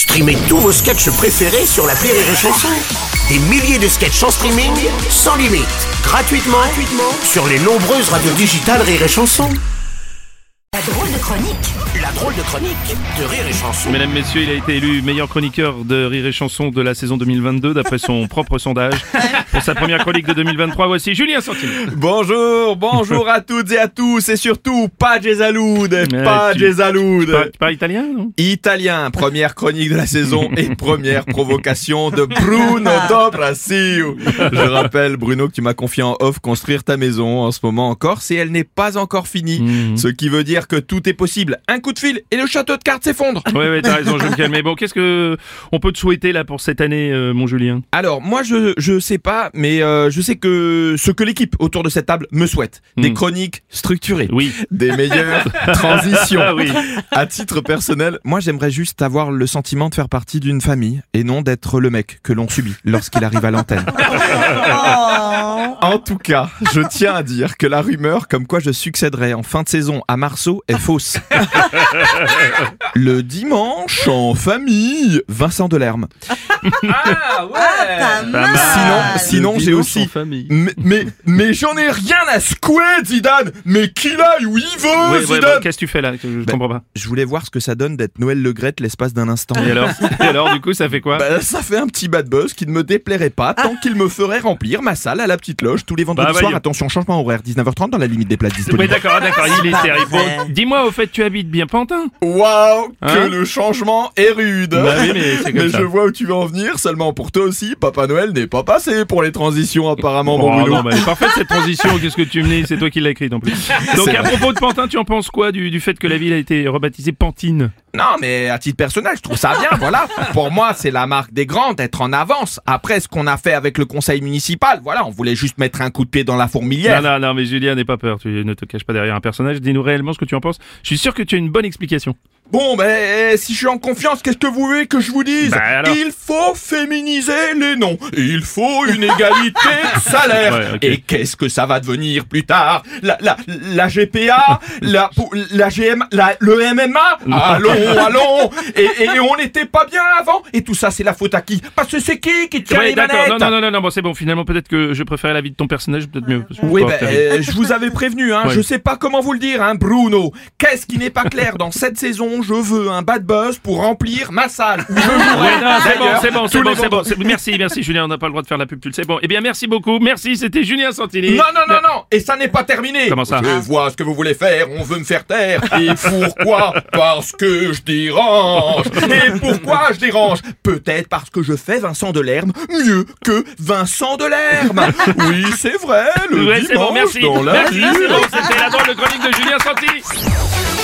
Streamez tous vos sketchs préférés sur la Rire et Chanson. Des milliers de sketchs en streaming, sans limite, gratuitement, gratuitement sur les nombreuses radios digitales Rire et Chanson. La drôle de chronique La drôle de chronique de Rire et Chanson. Mesdames, Messieurs, il a été élu meilleur chroniqueur de Rire et Chanson de la saison 2022 d'après son propre sondage. Pour sa première chronique de 2023, voici Julien Santini. Bonjour, bonjour à toutes et à tous et surtout pas Jezaloud, Euh, pas tu- Tu tu parles italien, non? Italien, première chronique de la saison et première provocation de Bruno Dobrasio. Je rappelle Bruno que tu m'as confié en off construire ta maison en ce moment en Corse et elle n'est pas encore finie. Mhm. Ce qui veut dire que tout est possible. Un coup de fil et le château de cartes s'effondre. Oui, oui, t'as raison, je me calmer. Bon, qu'est-ce que on peut te souhaiter là pour cette année, euh, mon Julien? Alors moi je je sais pas mais euh, je sais que ce que l'équipe autour de cette table me souhaite des Mm. chroniques structurées. Oui. des meilleures transitions. Ah oui. À titre personnel, moi j'aimerais juste avoir le sentiment de faire partie d'une famille et non d'être le mec que l'on subit lorsqu'il arrive à l'antenne. En tout cas, je tiens à dire que la rumeur comme quoi je succéderai en fin de saison à Marceau est fausse. Le dimanche en famille, Vincent Delerme. Ah, pas mal. Sinon, sinon j'ai aussi mais, mais, mais j'en ai rien à secouer, Zidane. Mais qu'il aille où il veut, Ouais, ouais, bah, Qu'est-ce que tu fais là? Je, Bah, comprends pas. Je voulais voir ce que ça donne d'être Noël Le l'espace d'un instant. Et alors? Et alors, du coup, ça fait quoi? Bah, ça fait un petit bad buzz qui ne me déplairait pas tant qu'il me ferait remplir ma salle à la petite loge tous les vendredis Bah, soirs. voyons. Attention, changement horaire, 19h30 dans la limite des places Oui, disponibles. d'accord, ah, d'accord, il est terrible. Bon, dis-moi, au fait, tu habites bien Pantin Waouh, que Hein le changement est rude Bah oui, mais c'est comme Mais ça. je vois où tu veux en venir, seulement pour toi aussi, Papa Noël n'est pas passé pour les transitions apparemment, mon Oh, non, bah, est parfaite cette transition, qu'est-ce que tu me dis? C'est toi qui l'as écrite en plus. Donc à propos de Pantin, tu en penses quoi du, du fait que la ville a été rebaptisée Pantine? Non, mais à titre personnel, je trouve ça bien, voilà. Pour moi, c'est la marque des grands d'être en avance. Après, ce qu'on a fait avec le conseil municipal, voilà, on voulait juste mettre un coup de pied dans la fourmilière. Non, non, non, mais Julien, n'aie pas peur, tu ne te caches pas derrière un personnage, dis-nous réellement ce que tu en penses. Je suis sûr que tu as une bonne explication. Bon, ben, si je suis en confiance, qu'est-ce que vous voulez que je vous dise alors Il faut féminiser les noms. Il faut une égalité de salaire. Ouais. Et qu'est-ce que ça va devenir plus tard la, la, la GPA la, la GM, la, le MMA Allons, allons et, et on n'était pas bien avant Et tout ça, c'est la faute à qui? Parce que c'est qui qui tient Ouais, les manettes non, non, non, non, non, bon, c'est bon, finalement, peut-être que je préférais la vie de ton personnage, peut-être mieux. Oui, ben, euh, je vous avais prévenu, hein, Ouais. je sais pas comment vous le dire, hein, Bruno. Qu'est-ce qui n'est pas clair dans cette saison Je veux un bad buzz pour remplir ma salle. Ouais, c'est bon, c'est bon, c'est bon, c'est Merci, merci, Julien, on n'a pas le droit de faire la pub, tu le sais. Bon, eh bien, merci beaucoup. Merci, c'était Julien Santini. Non, non, non, non, et ça n'est pas terminé. Comment ça Je vois ce que vous voulez faire, on veut me faire taire. Et pourquoi Parce que je dérange. Et pourquoi je dérange Peut-être parce que je fais Vincent Delerme mieux que Vincent Delerme. Oui, c'est vrai, le Ouais, bon, merci. dans la Merci, c'était la drôle de chronique de Julien Santini.